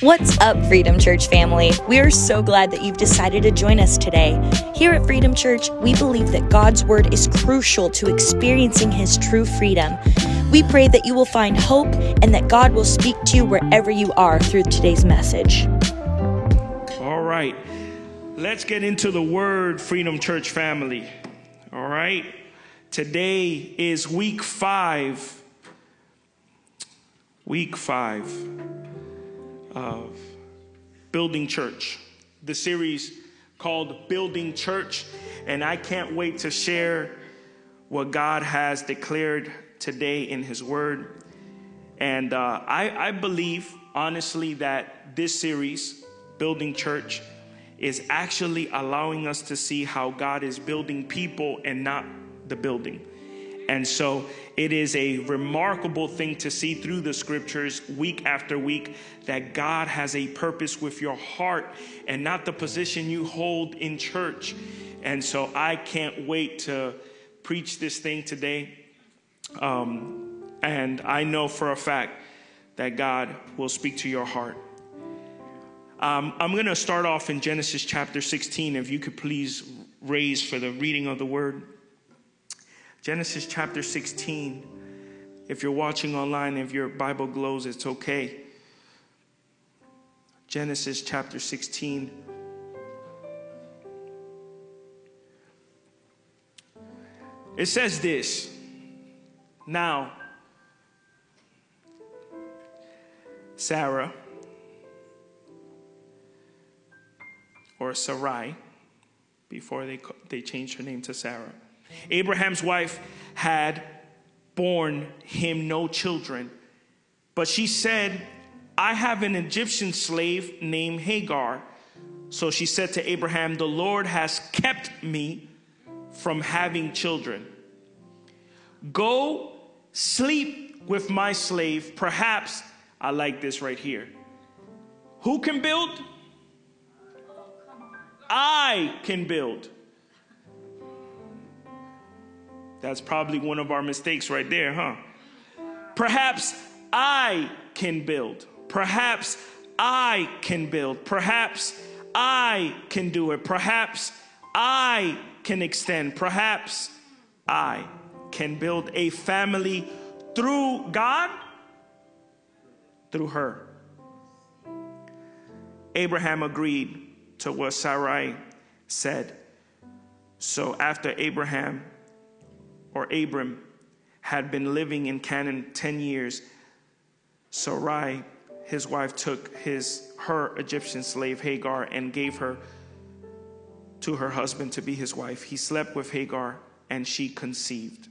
What's up, Freedom Church family? We are so glad that you've decided to join us today. Here at Freedom Church, we believe that God's Word is crucial to experiencing His true freedom. We pray that you will find hope and that God will speak to you wherever you are through today's message. All right, let's get into the Word, Freedom Church family. All right, today is week five. Week five of Building Church, the series called Building Church. And I can't wait to share what God has declared today in His Word. And uh, I, I believe, honestly, that this series, Building Church, is actually allowing us to see how God is building people and not the building. And so it is a remarkable thing to see through the scriptures week after week that God has a purpose with your heart and not the position you hold in church. And so I can't wait to preach this thing today. Um, and I know for a fact that God will speak to your heart. Um, I'm going to start off in Genesis chapter 16. If you could please raise for the reading of the word. Genesis chapter 16. If you're watching online, if your Bible glows, it's okay. Genesis chapter 16. It says this Now, Sarah, or Sarai, before they, they changed her name to Sarah Abraham's wife had borne him no children, but she said, I have an Egyptian slave named Hagar. So she said to Abraham, The Lord has kept me from having children. Go sleep with my slave. Perhaps, I like this right here. Who can build? Oh, I can build. That's probably one of our mistakes right there, huh? Perhaps I can build. Perhaps I can build. Perhaps I can do it. Perhaps I can extend. Perhaps I can build a family through God, through her. Abraham agreed to what Sarai said. So after Abraham or Abram, had been living in Canaan 10 years, Sarai, his wife, took his, her Egyptian slave Hagar and gave her to her husband to be his wife. He slept with Hagar and she conceived.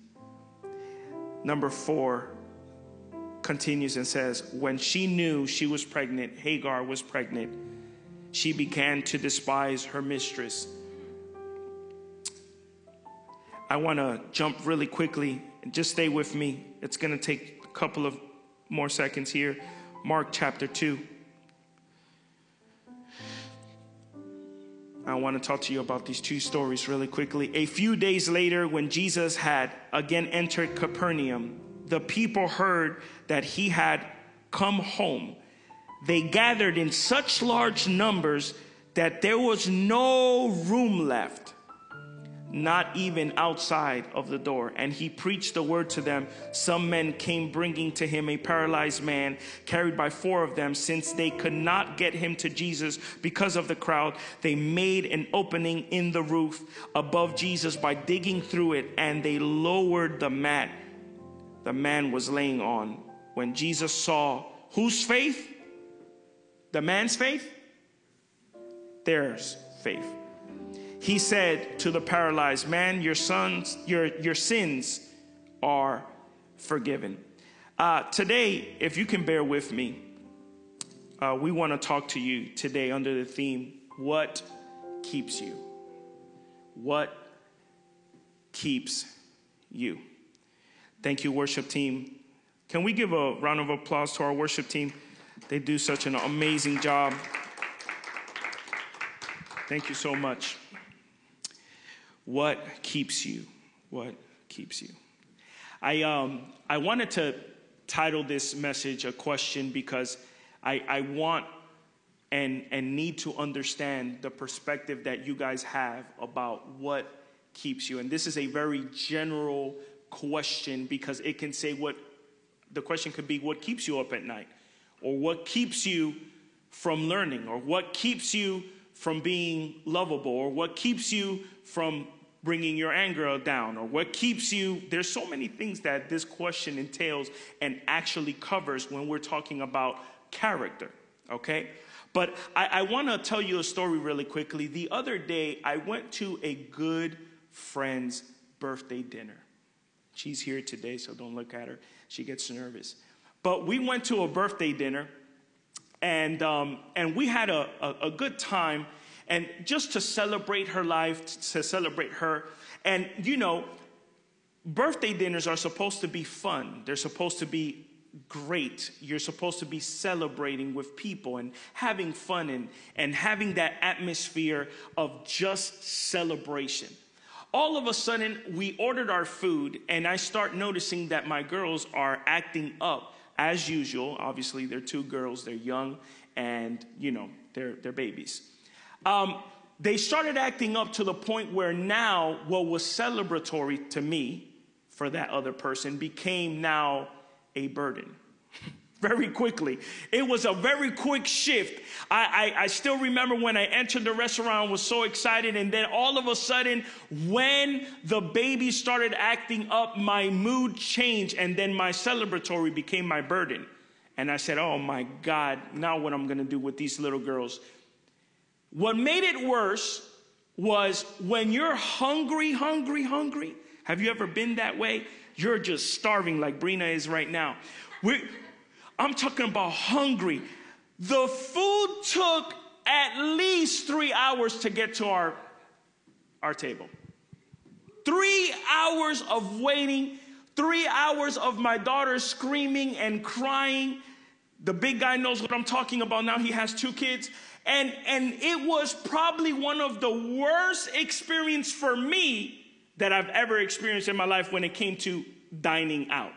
Number four continues and says, When she knew she was pregnant, Hagar was pregnant, she began to despise her mistress I want to jump really quickly and just stay with me. It's going to take a couple of more seconds here. Mark chapter 2. I want to talk to you about these two stories really quickly. A few days later, when Jesus had again entered Capernaum, the people heard that he had come home. They gathered in such large numbers that there was no room left not even outside of the door. And he preached the word to them. Some men came bringing to him a paralyzed man, carried by four of them. Since they could not get him to Jesus because of the crowd, they made an opening in the roof above Jesus by digging through it, and they lowered the mat the man was laying on. When Jesus saw whose faith? The man's faith? Theirs faith he said to the paralyzed man, Your sons, your, your sins are forgiven. Uh, today, if you can bear with me, uh, we want to talk to you today under the theme What Keeps You? What Keeps You? Thank you, worship team. Can we give a round of applause to our worship team? They do such an amazing job. Thank you so much. What keeps you? What keeps you? I, um, I wanted to title this message a question because I, I want and, and need to understand the perspective that you guys have about what keeps you. And this is a very general question because it can say what the question could be what keeps you up at night, or what keeps you from learning, or what keeps you from being lovable, or what keeps you from bringing your anger down, or what keeps you. There's so many things that this question entails and actually covers when we're talking about character, okay? But I, I want to tell you a story really quickly. The other day, I went to a good friend's birthday dinner. She's here today, so don't look at her. She gets nervous. But we went to a birthday dinner, and, um, and we had a, a, a good time. And just to celebrate her life, to celebrate her. And, you know, birthday dinners are supposed to be fun, they're supposed to be great. You're supposed to be celebrating with people and having fun and, and having that atmosphere of just celebration. All of a sudden, we ordered our food, and I start noticing that my girls are acting up as usual. Obviously, they're two girls, they're young, and you know, they're, they're babies. Um, they started acting up to the point where now what was celebratory to me for that other person became now a burden. very quickly. It was a very quick shift. I, I, I, still remember when I entered the restaurant, was so excited, and then all of a sudden, when the baby started acting up, my mood changed, and then my celebratory became my burden. And I said, Oh my God, now what I'm gonna do with these little girls. What made it worse was when you're hungry, hungry, hungry. Have you ever been that way? You're just starving like Brina is right now. We, I'm talking about hungry. The food took at least three hours to get to our, our table. Three hours of waiting, three hours of my daughter screaming and crying. The big guy knows what I'm talking about now. He has two kids. And, and it was probably one of the worst experience for me that I've ever experienced in my life when it came to dining out.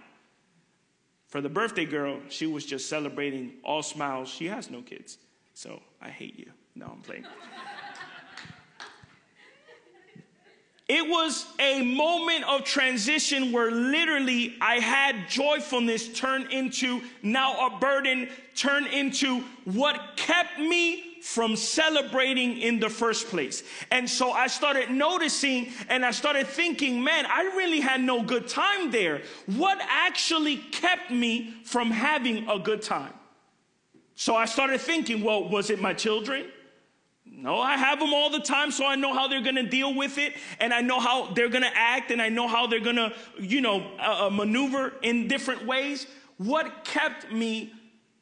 For the birthday girl, she was just celebrating all smiles. She has no kids. So I hate you. No, I'm playing. it was a moment of transition where literally I had joyfulness turn into now a burden, turn into what kept me from celebrating in the first place. And so I started noticing and I started thinking, man, I really had no good time there. What actually kept me from having a good time? So I started thinking, well, was it my children? No, I have them all the time, so I know how they're gonna deal with it, and I know how they're gonna act, and I know how they're gonna, you know, uh, uh maneuver in different ways. What kept me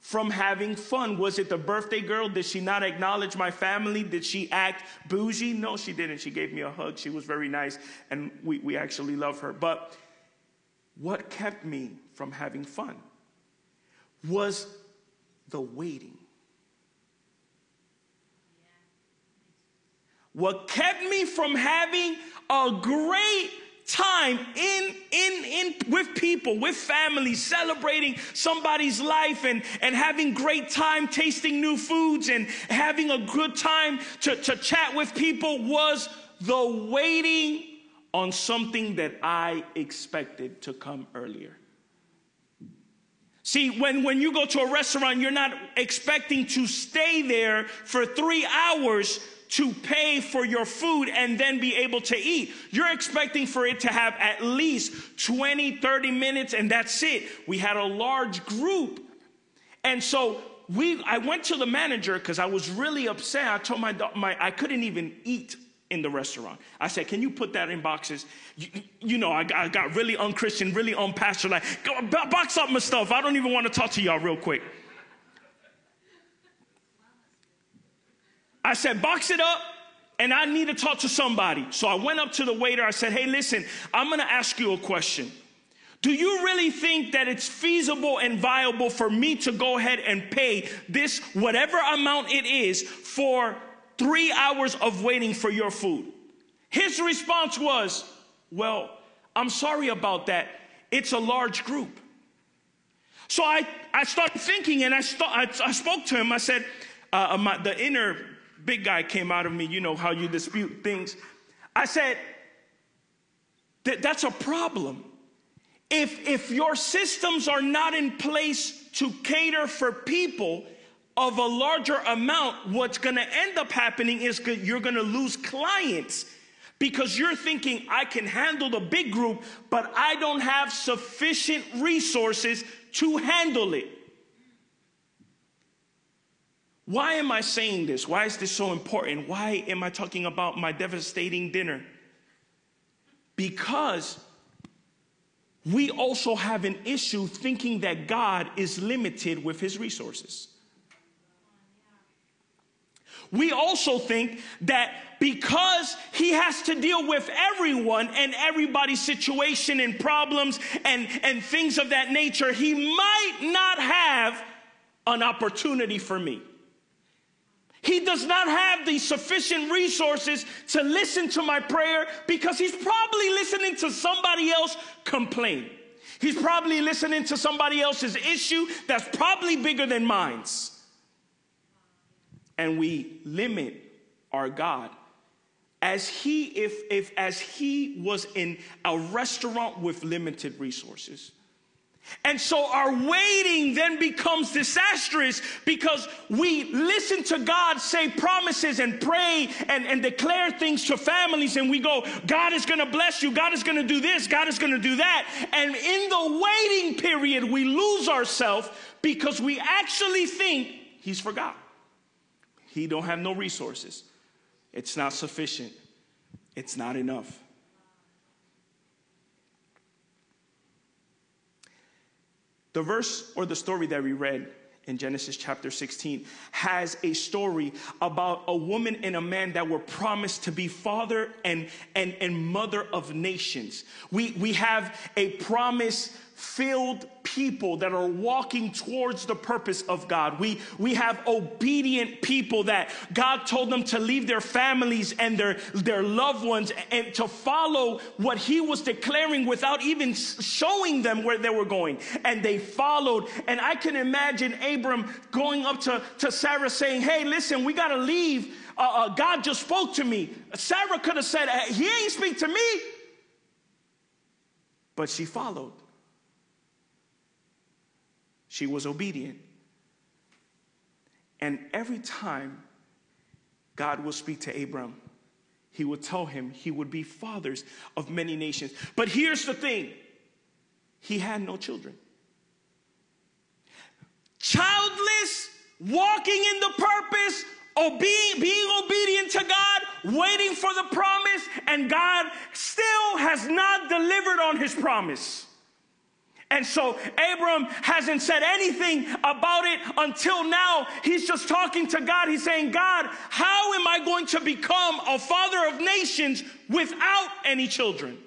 from having fun? Was it the birthday girl? Did she not acknowledge my family? Did she act bougie? No, she didn't. She gave me a hug. She was very nice, and we, we actually love her. But what kept me from having fun was the waiting. What kept me from having a great time in, in, in, with people, with families, celebrating somebody's life and, and having great time tasting new foods and having a good time to, to chat with people was the waiting on something that I expected to come earlier. See, when, when you go to a restaurant, you're not expecting to stay there for three hours to pay for your food and then be able to eat. You're expecting for it to have at least 20, 30 minutes, and that's it. We had a large group. And so we, I went to the manager because I was really upset. I told my, my, I couldn't even eat in the restaurant. I said, Can you put that in boxes? You, you know, I got, I got, really unchristian, really unpastor, like, box up my stuff. I don't even want to talk to y'all real quick. I said, box it up and I need to talk to somebody. So I went up to the waiter. I said, hey, listen, I'm going to ask you a question. Do you really think that it's feasible and viable for me to go ahead and pay this, whatever amount it is, for three hours of waiting for your food? His response was, well, I'm sorry about that. It's a large group. So I, I started thinking and I, st- I, I spoke to him. I said, uh, uh, my, the inner big guy came out of me. You know how you dispute things. I said, that, that's a problem. If, if your systems are not in place to cater for people of a larger amount, what's to end up happening is you're to lose clients because you're thinking, I can handle the big group, but I don't have sufficient resources to handle it. Why am I saying this? Why is this so important? Why am I talking about my devastating dinner? Because we also have an issue thinking that God is limited with his resources. We also think that because he has to deal with everyone and everybody's situation and problems and, and things of that nature, he might not have an opportunity for me. He does not have the sufficient resources to listen to my prayer because he's probably listening to somebody else complain. He's probably listening to somebody else's issue that's probably bigger than mine's. And we limit our God as he if if as he was in a restaurant with limited resources and so our waiting then becomes disastrous because we listen to God say promises and pray and, and declare things to families, and we go, God is going to bless you, God is going to do this, God is going to do that. And in the waiting period, we lose ourselves because we actually think He's forgot. He don't have no resources. It's not sufficient. It's not enough. The verse or the story that we read in Genesis chapter 16 has a story about a woman and a man that were promised to be father and, and, and mother of nations. We, we have a promise filled people that are walking towards the purpose of God. We, we have obedient people that God told them to leave their families and their, their loved ones and to follow what He was declaring without even showing them where they were going. And they followed. And I can imagine Abram going up to, to Sarah saying, Hey, listen, we got to leave. Uh, uh, God just spoke to me. Sarah could have said, He ain't speak to me. But she followed. She was obedient. And every time God would speak to Abram, he would tell him he would be fathers of many nations. But here's the thing he had no children. Childless, walking in the purpose, obe- being obedient to God, waiting for the promise, and God still has not delivered on his promise. And so Abram hasn't said anything about it until now. He's just talking to God. He's saying, God, how am I going to become a father of nations without any children?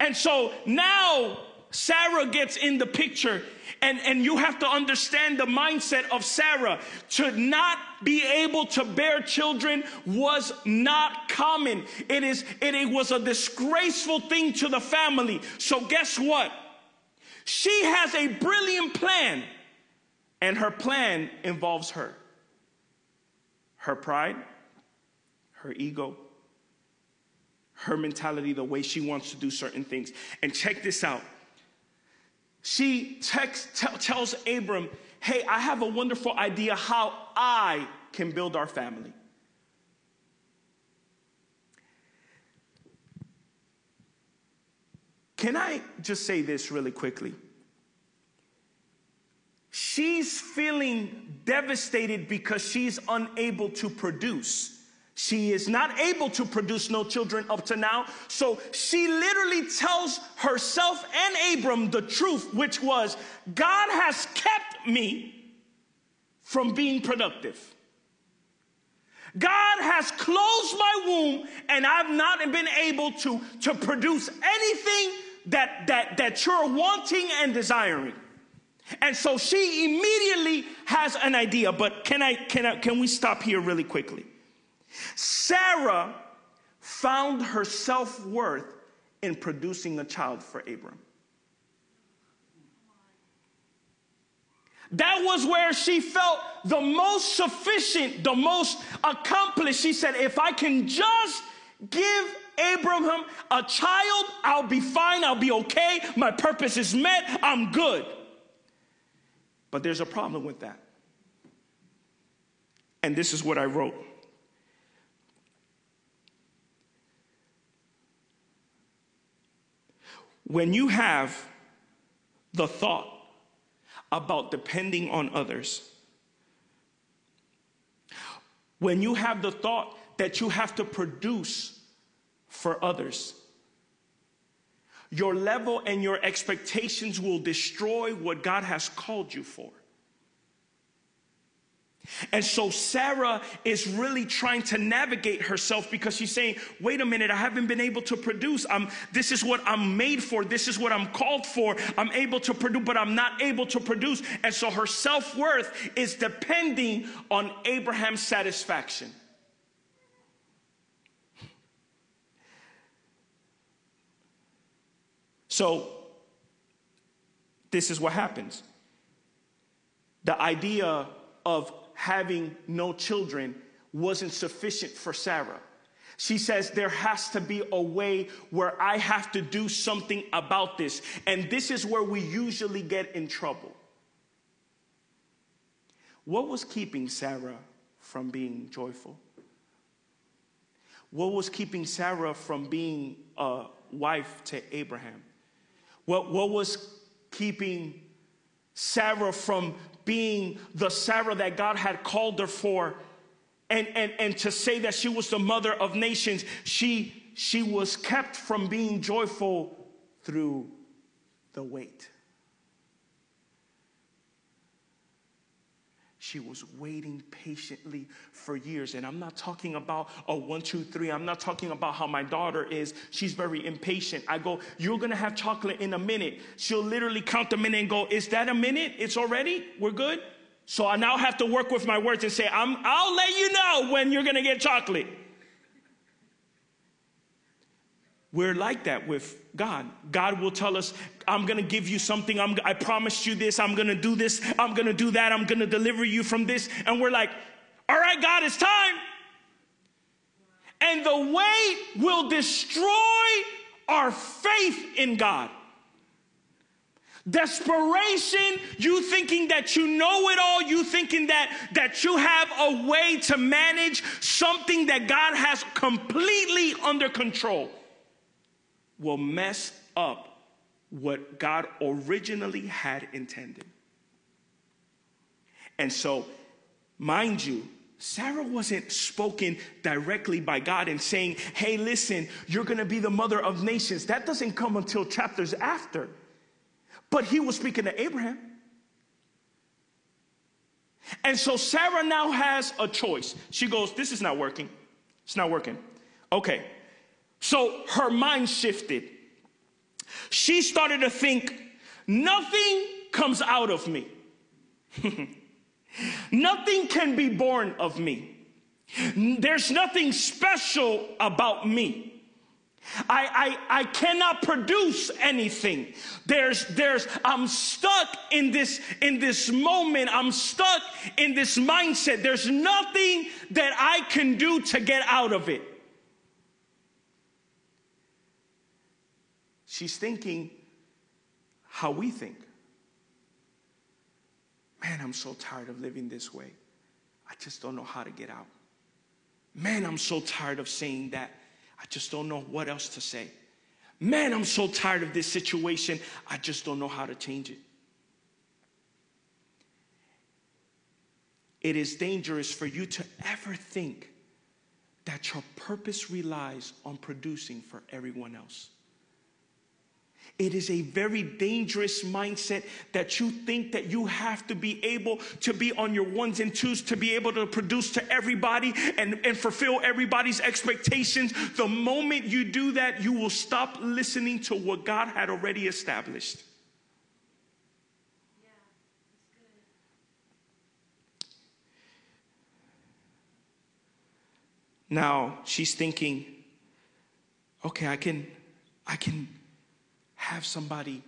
And so now Sarah gets in the picture and, and you have to understand the mindset of Sarah. To not be able to bear children was not common. It is, it, it was a disgraceful thing to the family. So guess what? She has a brilliant plan, and her plan involves her. Her pride, her ego, her mentality, the way she wants to do certain things. And check this out she text, t- tells Abram, Hey, I have a wonderful idea how I can build our family. Can I just say this really quickly? She's feeling devastated because she's unable to produce. She is not able to produce no children up to now. So she literally tells herself and Abram the truth, which was God has kept me from being productive. God has closed my womb and I've not been able to, to produce anything that, that, that you're wanting and desiring. And so she immediately has an idea, but can I, can I, can we stop here really quickly? Sarah found her self worth in producing a child for Abram. That was where she felt the most sufficient, the most accomplished. She said, If I can just give Abraham a child, I'll be fine, I'll be okay, my purpose is met, I'm good. But there's a problem with that. And this is what I wrote. When you have the thought about depending on others, when you have the thought that you have to produce for others, your level and your expectations will destroy what God has called you for. And so Sarah is really trying to navigate herself because she's saying, wait a minute, I haven't been able to produce. I'm, this is what I'm made for. This is what I'm called for. I'm able to produce, but I'm not able to produce. And so her self worth is depending on Abraham's satisfaction. So, this is what happens. The idea of having no children wasn't sufficient for Sarah. She says, There has to be a way where I have to do something about this. And this is where we usually get in trouble. What was keeping Sarah from being joyful? What was keeping Sarah from being a wife to Abraham? What, what was keeping Sarah from being the Sarah that God had called her for? And, and, and to say that she was the mother of nations, she, she was kept from being joyful through the wait. She was waiting patiently for years. And I'm not talking about a one, two, three. I'm not talking about how my daughter is. She's very impatient. I go, You're going to have chocolate in a minute. She'll literally count the minute and go, Is that a minute? It's already? We're good? So I now have to work with my words and say, I'm, I'll let you know when you're going to get chocolate. We're like that with God. God will tell us, I'm going to give you something. I'm, I promised you this. I'm going to do this. I'm going to do that. I'm going to deliver you from this. And we're like, all right, God, it's time. And the wait will destroy our faith in God. Desperation, you thinking that you know it all, you thinking that, that you have a way to manage something that God has completely under control will mess up what God originally had intended. And so, mind you, Sarah wasn't spoken directly by God and saying, Hey, listen, you're gonna be the mother of nations. That doesn't come until chapters after. But he was speaking to Abraham. And so Sarah now has a choice. She goes, This is not working. It's not working. Okay, so her mind shifted. She started to think, nothing comes out of me. nothing can be born of me. There's nothing special about me. I, I, I cannot produce anything. There's, there's, I'm stuck in this, in this moment. I'm stuck in this mindset. There's nothing that I can do to get out of it. She's thinking how we think. Man, I'm so tired of living this way. I just don't know how to get out. Man, I'm so tired of saying that. I just don't know what else to say. Man, I'm so tired of this situation. I just don't know how to change it. It is dangerous for you to ever think that your purpose relies on producing for everyone else. It is a very dangerous mindset that you think that you have to be able to be on your ones and twos to be able to produce to everybody and, and fulfill everybody's expectations. The moment you do that, you will stop listening to what God had already established. Now she's thinking, okay, I can, I can have somebody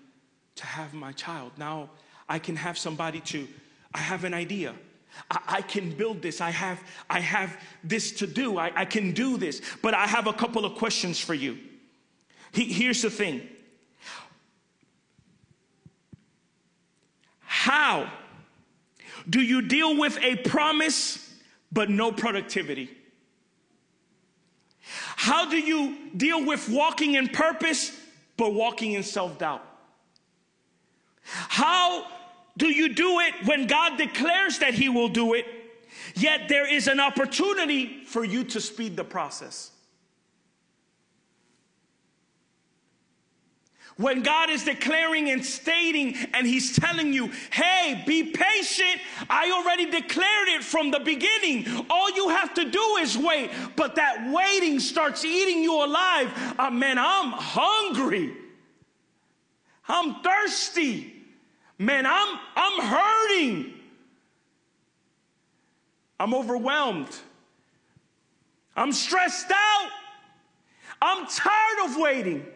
to have my child. Now I can have somebody to I have an idea. I, can build this. I have, I have this to do. I, I can do this. But I have a couple of questions for you. He, here's the thing How do you deal with a promise but no productivity? How do you deal with walking in purpose but walking in self doubt? How do you do it when God declares that He will do it, yet there is an opportunity for you to speed the process? When God is declaring and stating, and He's telling you, hey, be patient. I already declared it from the beginning. All you have to do is wait. But that waiting starts eating you alive. Uh, man, I'm hungry. I'm thirsty. Man, I'm, I'm hurting. I'm overwhelmed. I'm stressed out. I'm tired of waiting.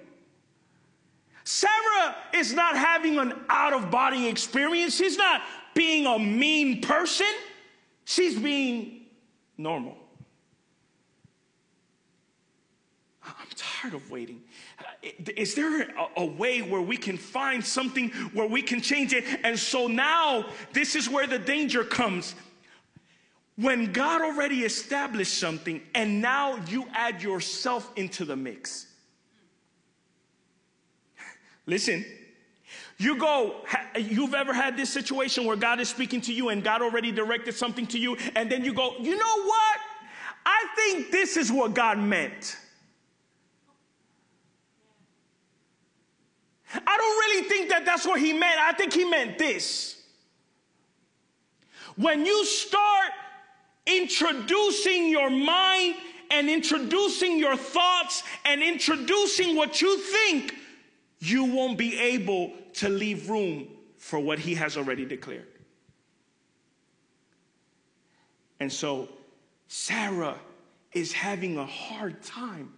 Sarah is not having an out of body experience. She's not being a mean person. She's being normal. I'm tired of waiting. Uh, is there a, a, way where we can find something where we can change it? And so now this is where the danger comes. When God already established something and now you add yourself into the mix. Listen, you go, you've ever had this situation where God is speaking to you and God already directed something to you, and then you go, you know what? I think this is what God meant. I don't really think that that's what he meant. I think he meant this. When you start introducing your mind and introducing your thoughts and introducing what you think you won't be able to leave room for what he has already declared. And so Sarah is having a hard time.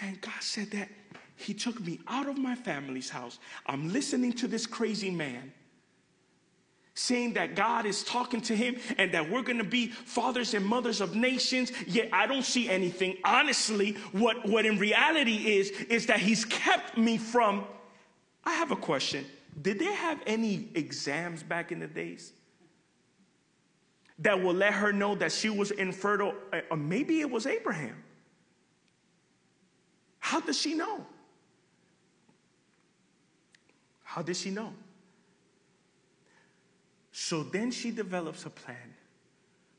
Man, God said that He took me out of my family's house. I'm listening to this crazy man saying that God is talking to him and that we're going to be fathers and mothers of nations. Yet I don't see anything. Honestly, what, what in reality is, is that he's kept me from. I have a question. Did they have any exams back in the days? That will let her know that she was infertile, uh, or maybe it was Abraham. How does she know? How did she know? So then she develops a plan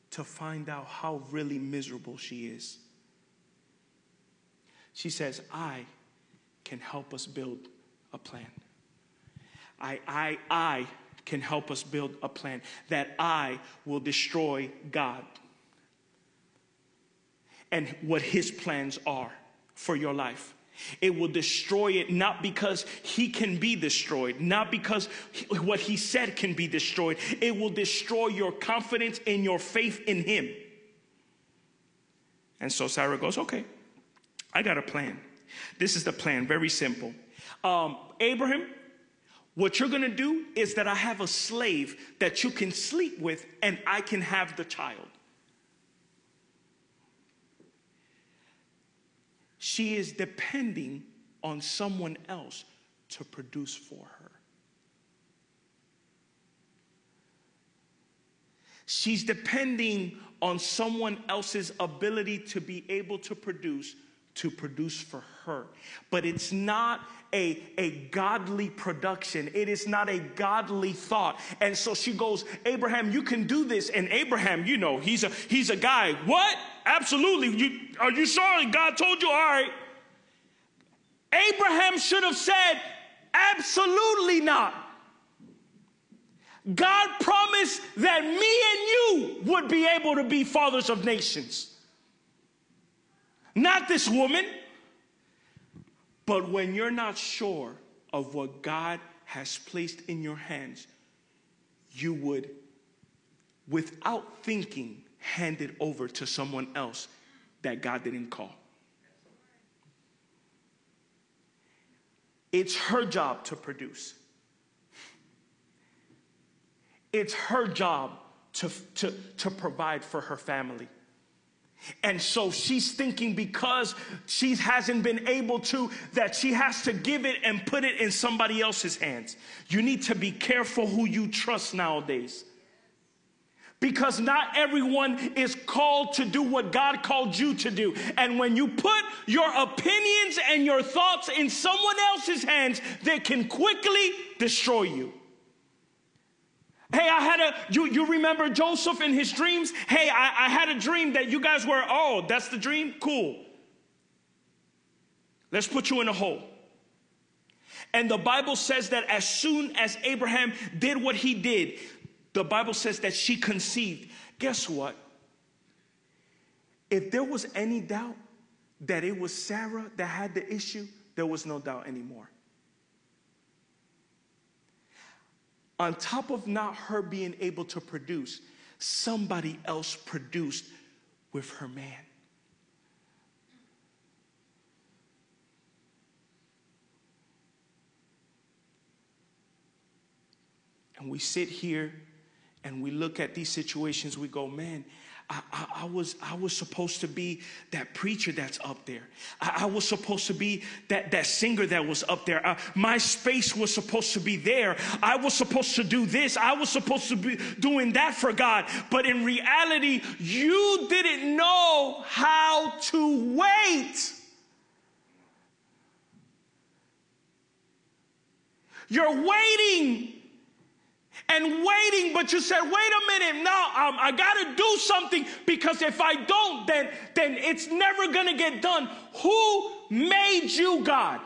to find out how really miserable she is. She says, I can help us build a plan. I, I, I can help us build a plan that I will destroy God and what his plans are for your life. It will destroy it not because he can be destroyed, not because what he said can be destroyed. It will destroy your confidence in your faith in him. And so Sarah goes, Okay, I got a plan. This is the plan, very simple. Um, Abraham, what you're gonna do is that I have a slave that you can sleep with, and I can have the child. She is depending on someone else to produce for her. She's depending on someone else's ability to be able to produce to produce for her. But it's not a, a godly production. It is not a godly thought. And so she goes, Abraham, you can do this. And Abraham, you know, he's a he's a guy. What? Absolutely. You, are you sorry? God told you, all right. Abraham should have said, absolutely not. God promised that me and you would be able to be fathers of nations. Not this woman. But when you're not sure of what God has placed in your hands, you would, without thinking, hand it over to someone else that God didn't call. It's her job to produce. it's her job to, to, to provide for her family. And so she's thinking because she hasn't been able to, that she has to give it and put it in somebody else's hands. You need to be careful who you trust nowadays. Because not everyone is called to do what God called you to do. And when you put your opinions and your thoughts in someone else's hands, they can quickly destroy you. Hey, I had a, you, you remember Joseph in his dreams? Hey, I, I had a dream that you guys were, oh, that's the dream? Cool. Let's put you in a hole. And the Bible says that as soon as Abraham did what he did, the Bible says that she conceived. Guess what? If there was any doubt that it was Sarah that had the issue, there was no doubt anymore. On top of not her being able to produce, somebody else produced with her man. And we sit here and we look at these situations, we go, man, I, I, I, was, I was supposed to be that preacher that's up there. I, I was supposed to be that, that singer that was up there. Uh, my space was supposed to be there. I was supposed to do this. I was supposed to be doing that for God. But in reality, you didn't know how to wait. You're waiting and waiting, but you said, wait a minute, now um, I got to do something because if I don't, then, then it's never going to get done. Who made you God?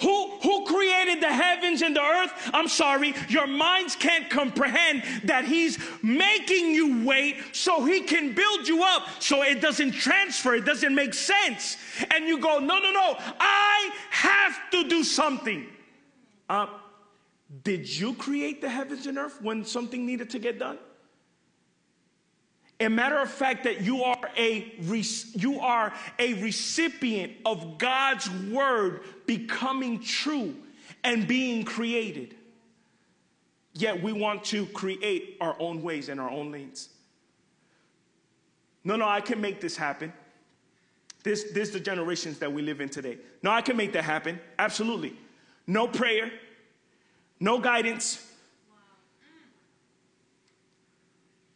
Who, who created the heavens and the earth? I'm sorry, your minds can't comprehend that He's making you wait so He can build you up so it doesn't transfer, it doesn't make sense. And you go, no, no, no, I have to do something. Uh, did you create the heavens and earth when something needed to get done? A matter of fact that you are a you are a recipient of God's word becoming true and being created. Yet we want to create our own ways and our own lanes. No, no, I can make this happen. This, this is the generations that we live in today. No, I can make that happen. Absolutely. No prayer, no guidance.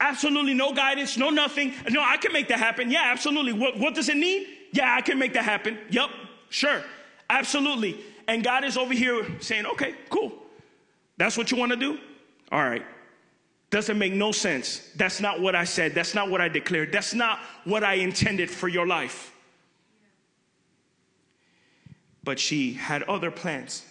Absolutely no guidance, no nothing. No, I can make that happen. Yeah, absolutely. What, what does it need? Yeah, I can make that happen. Yep, sure, absolutely. And God is over here saying, okay, cool. That's what you want to do? All right. Doesn't make no sense. That's not what I said. That's not what I declared. That's not what I intended for your life. But she had other plans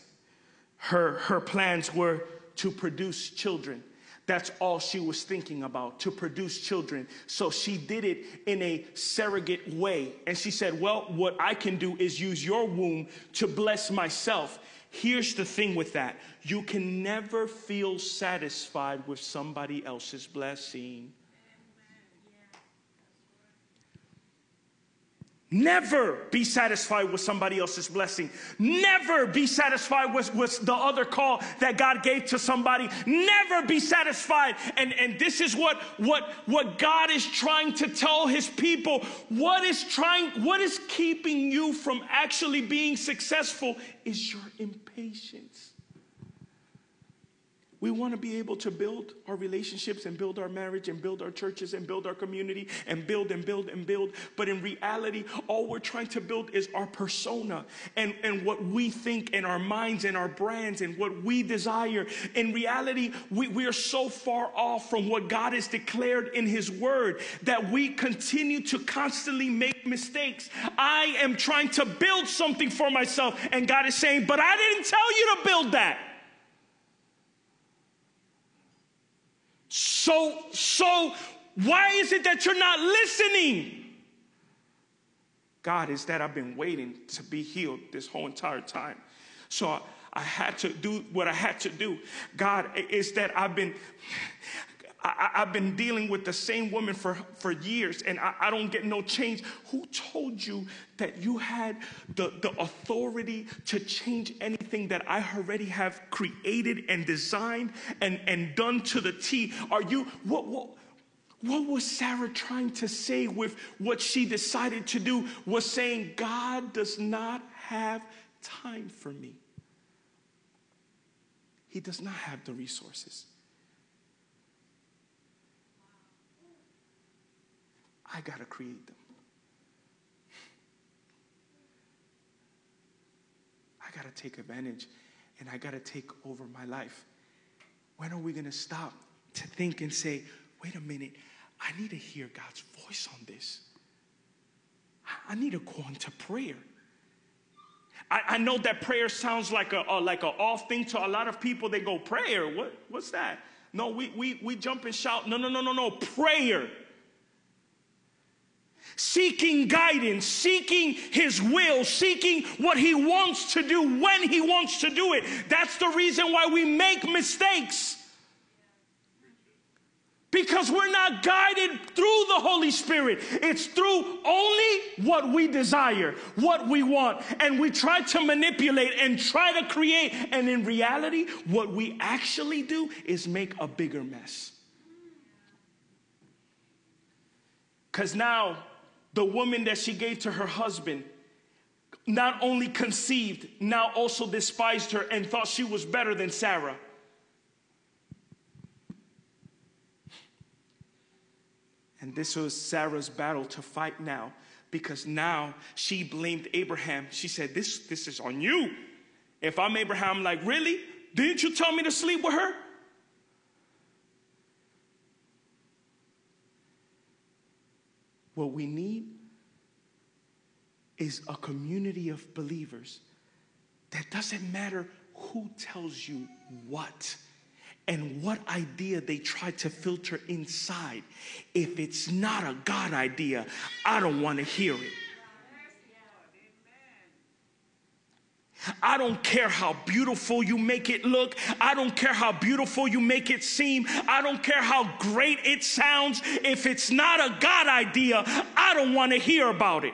her, her plans were to produce children. That's all she was thinking about, to produce children. So she did it in a surrogate way. And she said, Well, what I can do is use your womb to bless myself. Here's the thing with that you can never feel satisfied with somebody else's blessing. Never be satisfied with somebody else's blessing. Never be satisfied with, with the other call that God gave to somebody. Never be satisfied. And, and this is what, what, what God is trying to tell his people. What is trying, what is keeping you from actually being successful is your impatience. We want to be able to build our relationships and build our marriage and build our churches and build our community and build and build and build. But in reality, all we're trying to build is our persona and, and what we think in our minds and our brands and what we desire. In reality, we, we are so far off from what God has declared in His Word that we continue to constantly make mistakes. I am trying to build something for myself, and God is saying, But I didn't tell you to build that. So, so why is it that you're not listening? God, is that I've been waiting to be healed this whole entire time. So I, I had to do what I had to do. God, is that I've been I, have been dealing with the same woman for, for years and I, I, don't get no change. Who told you that you had the, the authority to change anything that I already have created and designed and, and done to the T? Are you, what, what, what was Sarah trying to say with what she decided to do? Was saying, God does not have time for me. He does not have the resources. I got to create them. I got to take advantage and I got to take over my life. When are we going to stop to think and say, wait a minute, I need to hear God's voice on this? I need to go into prayer. I, I know that prayer sounds like a, a like an off thing to a lot of people. They go, prayer, what, what's that? No, we, we, we jump and shout, no, no, no, no, no, prayer seeking guidance, seeking his will, seeking what he wants to do when he wants to do it. That's the reason why we make mistakes. Because we're not guided through the Holy Spirit. It's through only what we desire, what we want. And we try to manipulate and try to create. And in reality, what we actually do is make a bigger mess. Because now the woman that she gave to her husband not only conceived, now also despised her and thought she was better than Sarah. And this was Sarah's battle to fight now because now she blamed Abraham. She said, This, this is on you. If I'm Abraham, I'm like, Really? Didn't you tell me to sleep with her? What we need is a community of believers that doesn't matter who tells you what and what idea they try to filter inside. If it's not a God idea, I don't want to hear it. I don't care how beautiful you make it look. I don't care how beautiful you make it seem. I don't care how great it sounds. If it's not a God idea, I don't want to hear about it.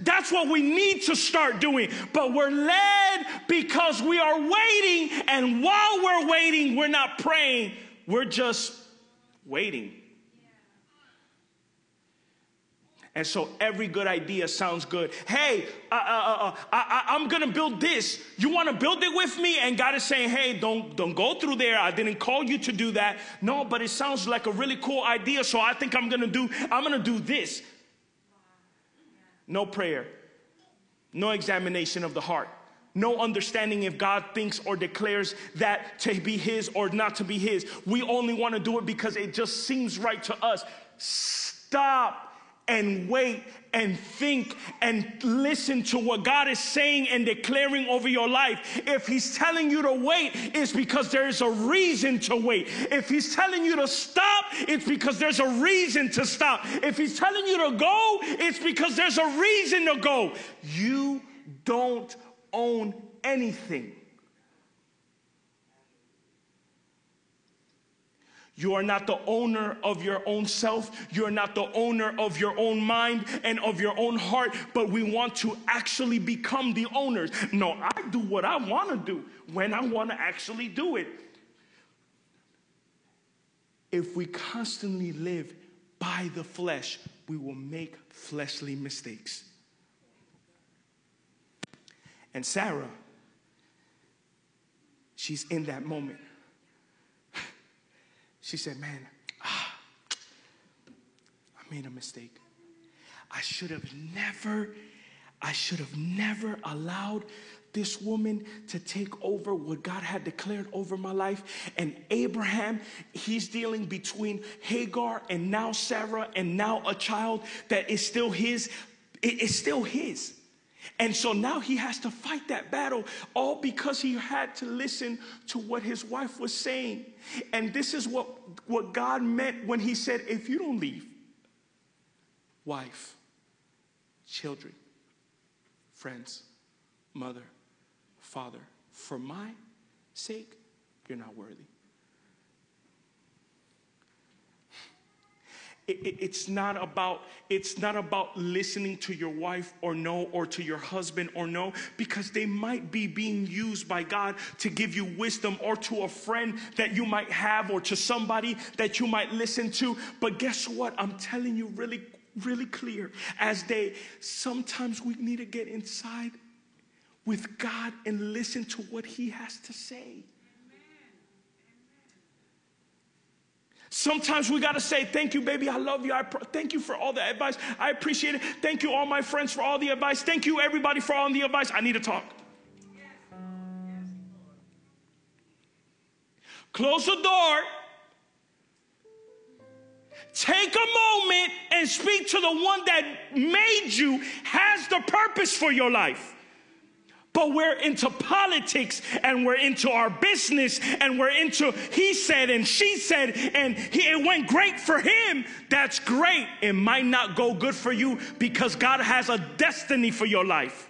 That's what we need to start doing. But we're led because we are waiting. And while we're waiting, we're not praying, we're just waiting. And so every good idea sounds good. Hey, uh, uh, uh, uh I, am gonna build this. You wanna build it with me? And God is saying, hey, don't, don't go through there. I didn't call you to do that. No, but it sounds like a really cool idea. So I think I'm gonna do, I'm gonna do this. No prayer, no examination of the heart, no understanding if God thinks or declares that to be His or not to be His. We only wanna do it because it just seems right to us. Stop and wait and think and listen to what God is saying and declaring over your life. If He's telling you to wait, it's because there is a reason to wait. If He's telling you to stop, it's because there's a reason to stop. If He's telling you to go, it's because there's a reason to go. You don't own anything. You are not the owner of your own self. You're not the owner of your own mind and of your own heart, but we want to actually become the owners. No, I do what I want to do when I want to actually do it. If we constantly live by the flesh, we will make fleshly mistakes. And Sarah, she's in that moment. She said, Man, ah, I made a mistake. I should have never, I should have never allowed this woman to take over what God had declared over my life. And Abraham, he's dealing between Hagar and now Sarah and now a child that is still his. It's still his. And so now he has to fight that battle, all because he had to listen to what his wife was saying. And this is what, what God meant when he said, If you don't leave, wife, children, friends, mother, father, for my sake, you're not worthy. It's not about it's not about listening to your wife or no or to your husband or no because they might be being used by God to give you wisdom or to a friend that you might have or to somebody that you might listen to. But guess what? I'm telling you really really clear. As they sometimes we need to get inside with God and listen to what he has to say Sometimes we got to say, Thank you, baby. I love you. I pr- thank you for all the advice. I appreciate it. Thank you, all my friends, for all the advice. Thank you, everybody, for all the advice. I need to talk. Close the door. Take a moment and speak to the one that made you, has the purpose for your life. But we're into politics and we're into our business and we're into he said and she said and he, it went great for him. That's great. It might not go good for you because God has a destiny for your life.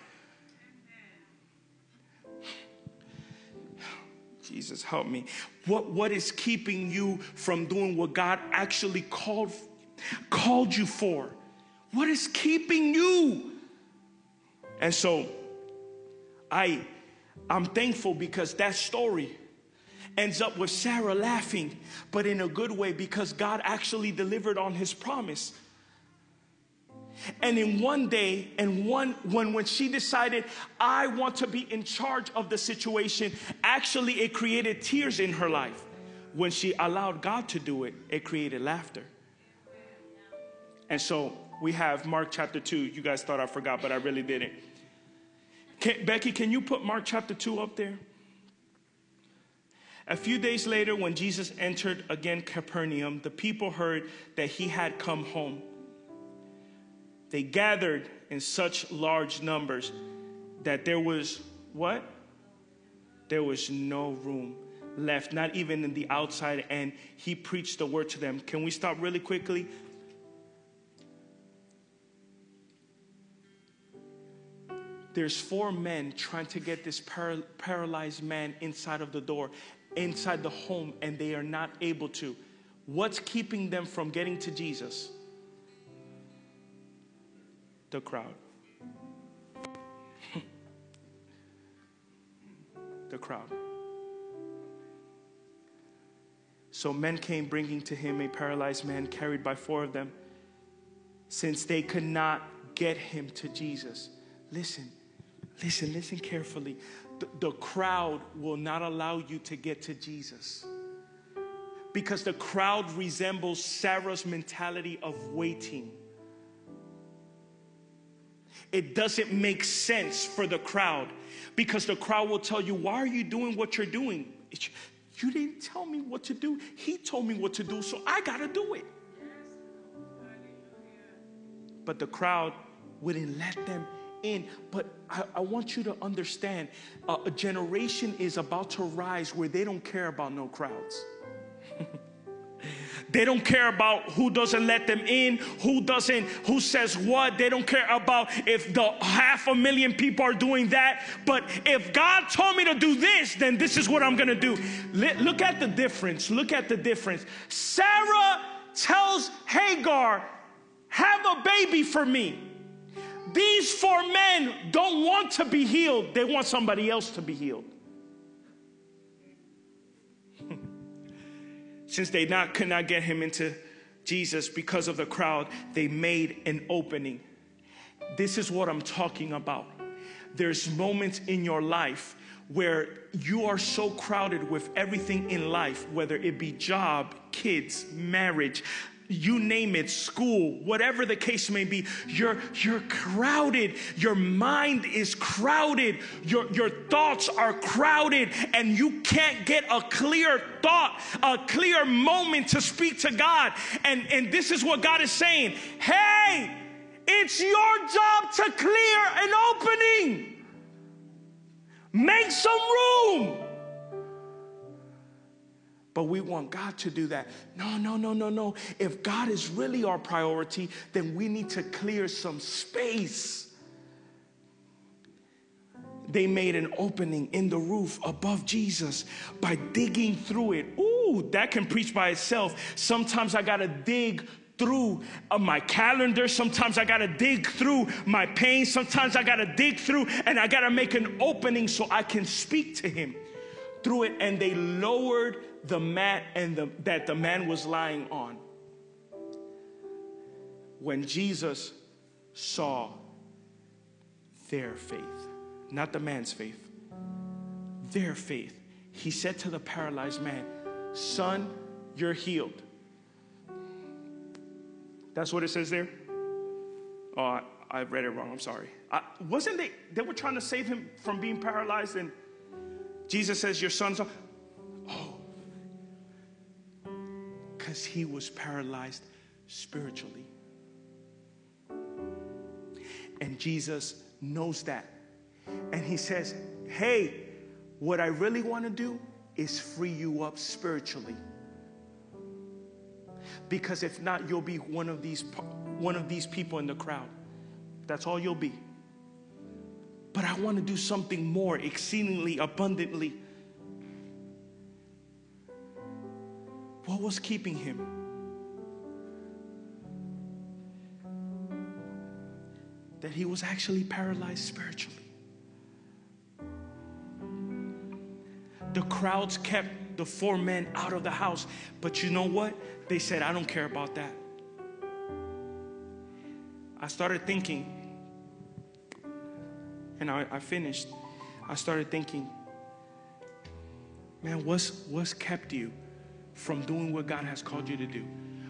Jesus, help me. What, what is keeping you from doing what God actually called, called you for? What is keeping you? And so, I, I'm thankful because that story ends up with Sarah laughing, but in a good way because God actually delivered on his promise. And in one day, and one when when she decided I want to be in charge of the situation, actually it created tears in her life. When she allowed God to do it, it created laughter. And so we have Mark chapter 2. You guys thought I forgot, but I really didn't. Can, Becky, can you put Mark chapter 2 up there? A few days later, when Jesus entered again Capernaum, the people heard that he had come home. They gathered in such large numbers that there was what? There was no room left, not even in the outside, and he preached the word to them. Can we stop really quickly? There's four men trying to get this par- paralyzed man inside of the door, inside the home, and they are not able to. What's keeping them from getting to Jesus? The crowd. the crowd. So men came bringing to him a paralyzed man carried by four of them, since they could not get him to Jesus. Listen, Listen, listen carefully. The, the crowd will not allow you to get to Jesus because the crowd resembles Sarah's mentality of waiting. It doesn't make sense for the crowd because the crowd will tell you, Why are you doing what you're doing? You didn't tell me what to do. He told me what to do, so I got to do it. But the crowd wouldn't let them in. But I, I want you to understand a generation is about to rise where they don't care about no crowds. They don't care about who doesn't let them in, who doesn't, who says what. They don't care about if the half a million people are doing that. But if God told me to do this, then this is what I'm going to do. Look at the difference. Look at the difference. Sarah tells Hagar, have a baby for me. These four men don't want to be healed, they want somebody else to be healed. Since they not, could not get him into Jesus because of the crowd, they made an opening. This is what I'm talking about. There's moments in your life where you are so crowded with everything in life, whether it be job, kids, marriage, you name it, school, whatever the case may be, you're, you're crowded. Your mind is crowded. Your, your thoughts are crowded, and you can't get a clear thought, a clear moment to speak to God. And, and this is what God is saying Hey, it's your job to clear an opening. Make some room. But we want God to do that. No, no, no, no, no. If God is really our priority, then we need to clear some space. They made an opening in the roof above Jesus by digging through it. Ooh, that can preach by itself. Sometimes I got to dig through uh, my calendar. Sometimes I got to dig through my pain. Sometimes I got to dig through and I got to make an opening so I can speak to him through it. And they lowered the mat and the, that the man was lying on. When Jesus saw their faith, not the man's faith, their faith, he said to the paralyzed man, Son, you're healed. That's what it says there? Oh, I, I read it wrong. I'm sorry. I, wasn't they, they were trying to save him from being paralyzed and Jesus says, Your son's, oh, because he was paralyzed spiritually. And Jesus knows that. And he says, Hey, what I really want to do is free you up spiritually because if not you'll be one of these one of these people in the crowd that's all you'll be but i want to do something more exceedingly abundantly what was keeping him that he was actually paralyzed spiritually the crowds kept the four men out of the house. But you know what? They said, I don't care about that. I started thinking, and I, I finished. I started thinking, man, what's, what's kept you from doing what God has called you to do?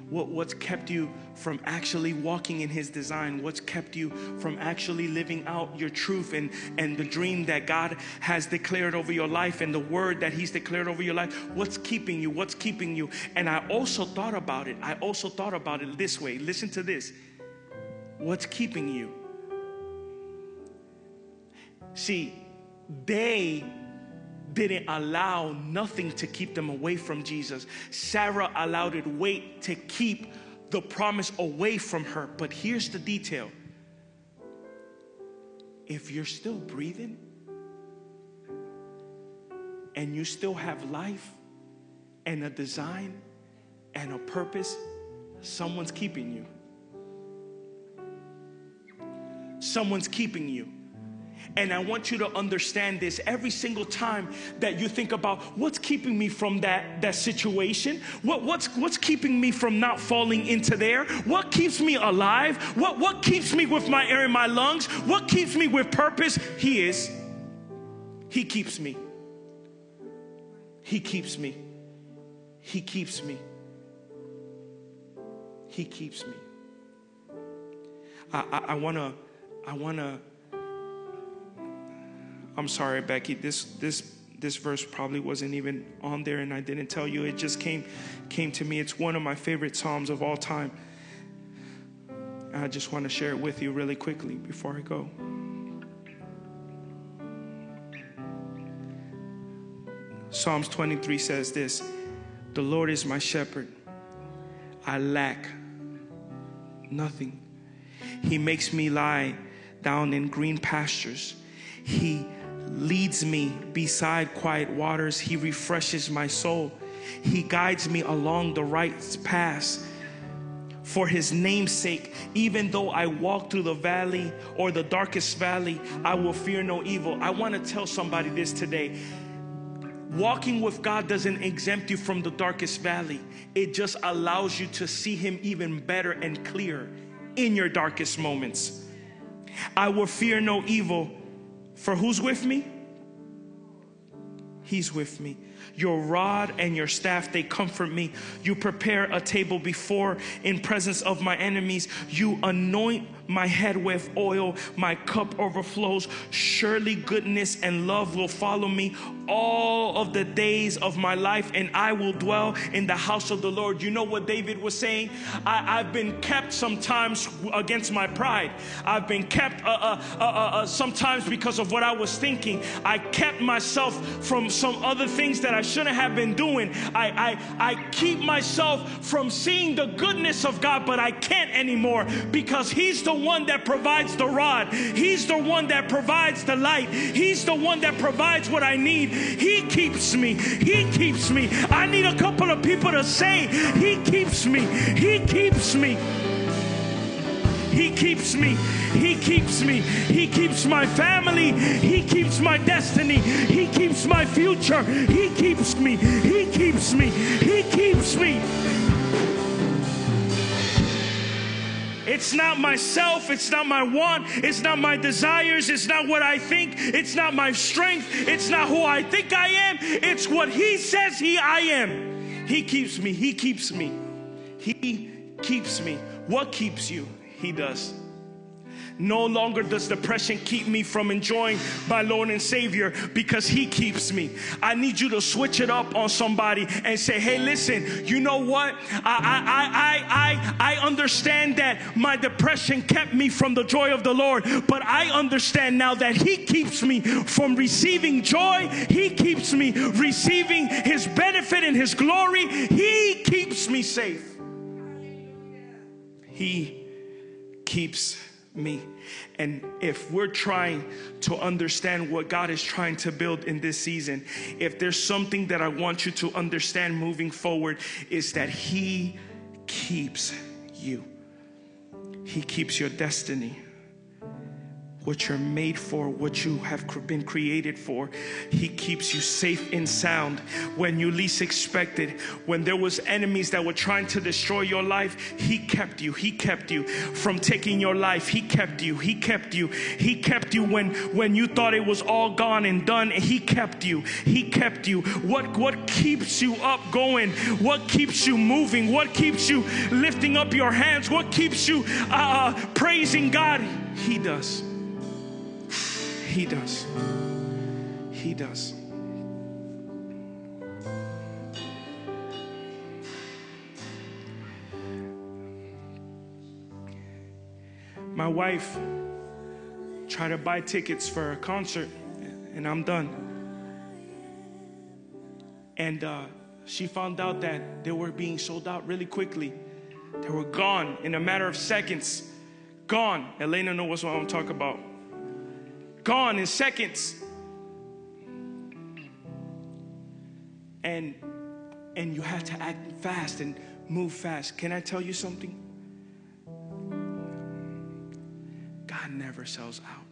What, what's kept you from actually walking in His design? What's kept you from actually living out your truth and, and the dream that God has declared over your life and the word that He's declared over your life? What's keeping you? What's keeping you? And I also thought about it. I also thought about it this way. Listen to this. What's keeping you? See, they didn't allow nothing to keep them away from Jesus. Sarah allowed it weight to keep the promise away from her. But here's the detail if you're still breathing and you still have life and a design and a purpose, someone's keeping you. Someone's keeping you. And I want you to understand this every single time that you think about what's keeping me from that, that situation, what, what's, what's keeping me from not falling into there, what keeps me alive, what, what keeps me with my air in my lungs, what keeps me with purpose. He is. He keeps me. He keeps me. He keeps me. He keeps me. I, I, I wanna, I wanna I'm sorry, Becky. This this this verse probably wasn't even on there and I didn't tell you. It just came came to me. It's one of my favorite psalms of all time. I just want to share it with you really quickly before I go. Psalms 23 says this The Lord is my shepherd. I lack nothing. He makes me lie down in green pastures. He leads me beside quiet waters. He refreshes my soul. He guides me along the right path. For his name's sake, even though I walk through the valley or the darkest valley, I will fear no evil. I want to tell somebody this today. Walking with God doesn't exempt you from the darkest valley, it just allows you to see him even better and clearer in your darkest moments. I will fear no evil for who's with me? He's with me. Your rod and your staff, they comfort me. You prepare a table before in presence of my enemies. You anoint my head with oil. My cup overflows. Surely goodness and love will follow me all of the days of my life, and I will dwell in the house of the Lord. You know what David was saying? I, have been kept sometimes against my pride. I've been kept uh uh, uh, uh, uh, sometimes because of what I was thinking. I kept myself from some other things that I shouldn't have been doing. I, I, I keep myself from seeing the goodness of God, but I can't anymore because He's the one that provides the rod. He's the one that provides the light. He's the one that provides what I need. He keeps me. He keeps me. I need a couple of people to say, He keeps me. He keeps me. He keeps me. He keeps me. He keeps my family. He keeps my destiny. He keeps my future. He keeps me. He keeps me. He keeps me. It's not myself. It's not my want. It's not my desires. It's not what I think. It's not my strength. It's not who I think I am. It's what He says He I am. He keeps me. He keeps me. He keeps me. What keeps you? He does. No longer does depression keep me from enjoying my Lord and Savior because He keeps me. I need you to switch it up on somebody and say, hey, listen, you know what? I, I, I, I, I understand that my depression kept me from the joy of the Lord, but I understand now that He keeps me from receiving joy. He keeps me receiving His benefit and His glory. He keeps me safe. He keeps me. And if we're trying to understand what God is trying to build in this season, if there's something that I want you to understand moving forward, is that He keeps you. He keeps your destiny what you're made for, what you have been created for. He keeps you safe and sound when you least expected. When there was enemies that were trying to destroy your life, he kept you. He kept you from taking your life. He kept you. He kept you. He kept you when when you thought it was all gone and done. He kept you. He kept you. What what keeps you up going? What keeps you moving? What keeps you lifting up your hands? What keeps you uh, praising God? He does. He does. He does. My wife tried to buy tickets for a concert, and I'm done. And uh, she found out that they were being sold out really quickly. They were gone in a matter of seconds. Gone. Elena knows what I'm talking about gone in seconds. And and you have to act fast and move fast. Can I tell you something? God never sells out.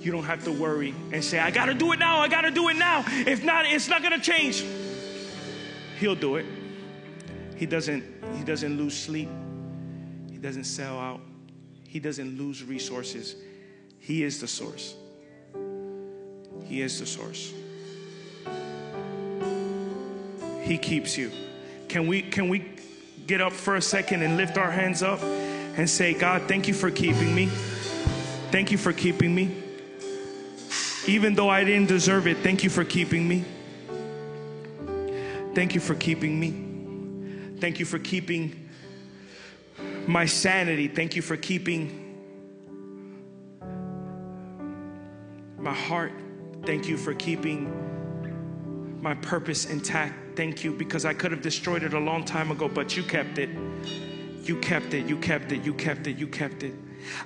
You don't have to worry and say, I gotta do it now, I gotta do it now. If not, it's not gonna change. He'll do it. He doesn't, he doesn't lose sleep. He doesn't sell out. He doesn't lose resources. He is the source. He is the source. He keeps you. Can we can we get up for a second and lift our hands up and say, God, thank you for keeping me. Thank you for keeping me. Even though I didn't deserve it, thank you for keeping me. Thank you for keeping me. Thank you for keeping my sanity. Thank you for keeping my heart. Thank you for keeping my purpose intact. Thank you because I could have destroyed it a long time ago, but you kept it. You kept it. You kept it. You kept it. You kept it.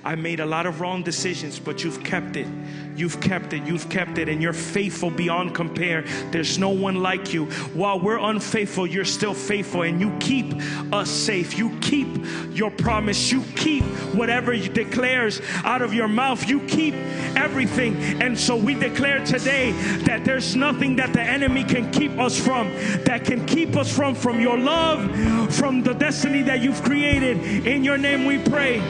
I made a lot of wrong decisions, but you've kept it. You've kept it. You've kept it. And you're faithful beyond compare. There's no one like you. While we're unfaithful, you're still faithful and you keep us safe. You keep your promise. You keep whatever you declares out of your mouth. You keep everything. And so we declare today that there's nothing that the enemy can keep us from, that can keep us from from your love, from the destiny that you've created. In your name we pray.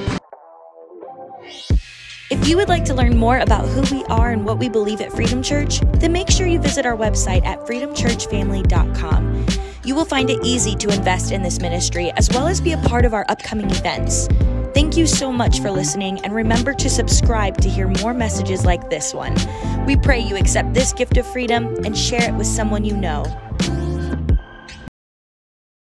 If you would like to learn more about who we are and what we believe at Freedom Church, then make sure you visit our website at freedomchurchfamily.com. You will find it easy to invest in this ministry as well as be a part of our upcoming events. Thank you so much for listening, and remember to subscribe to hear more messages like this one. We pray you accept this gift of freedom and share it with someone you know.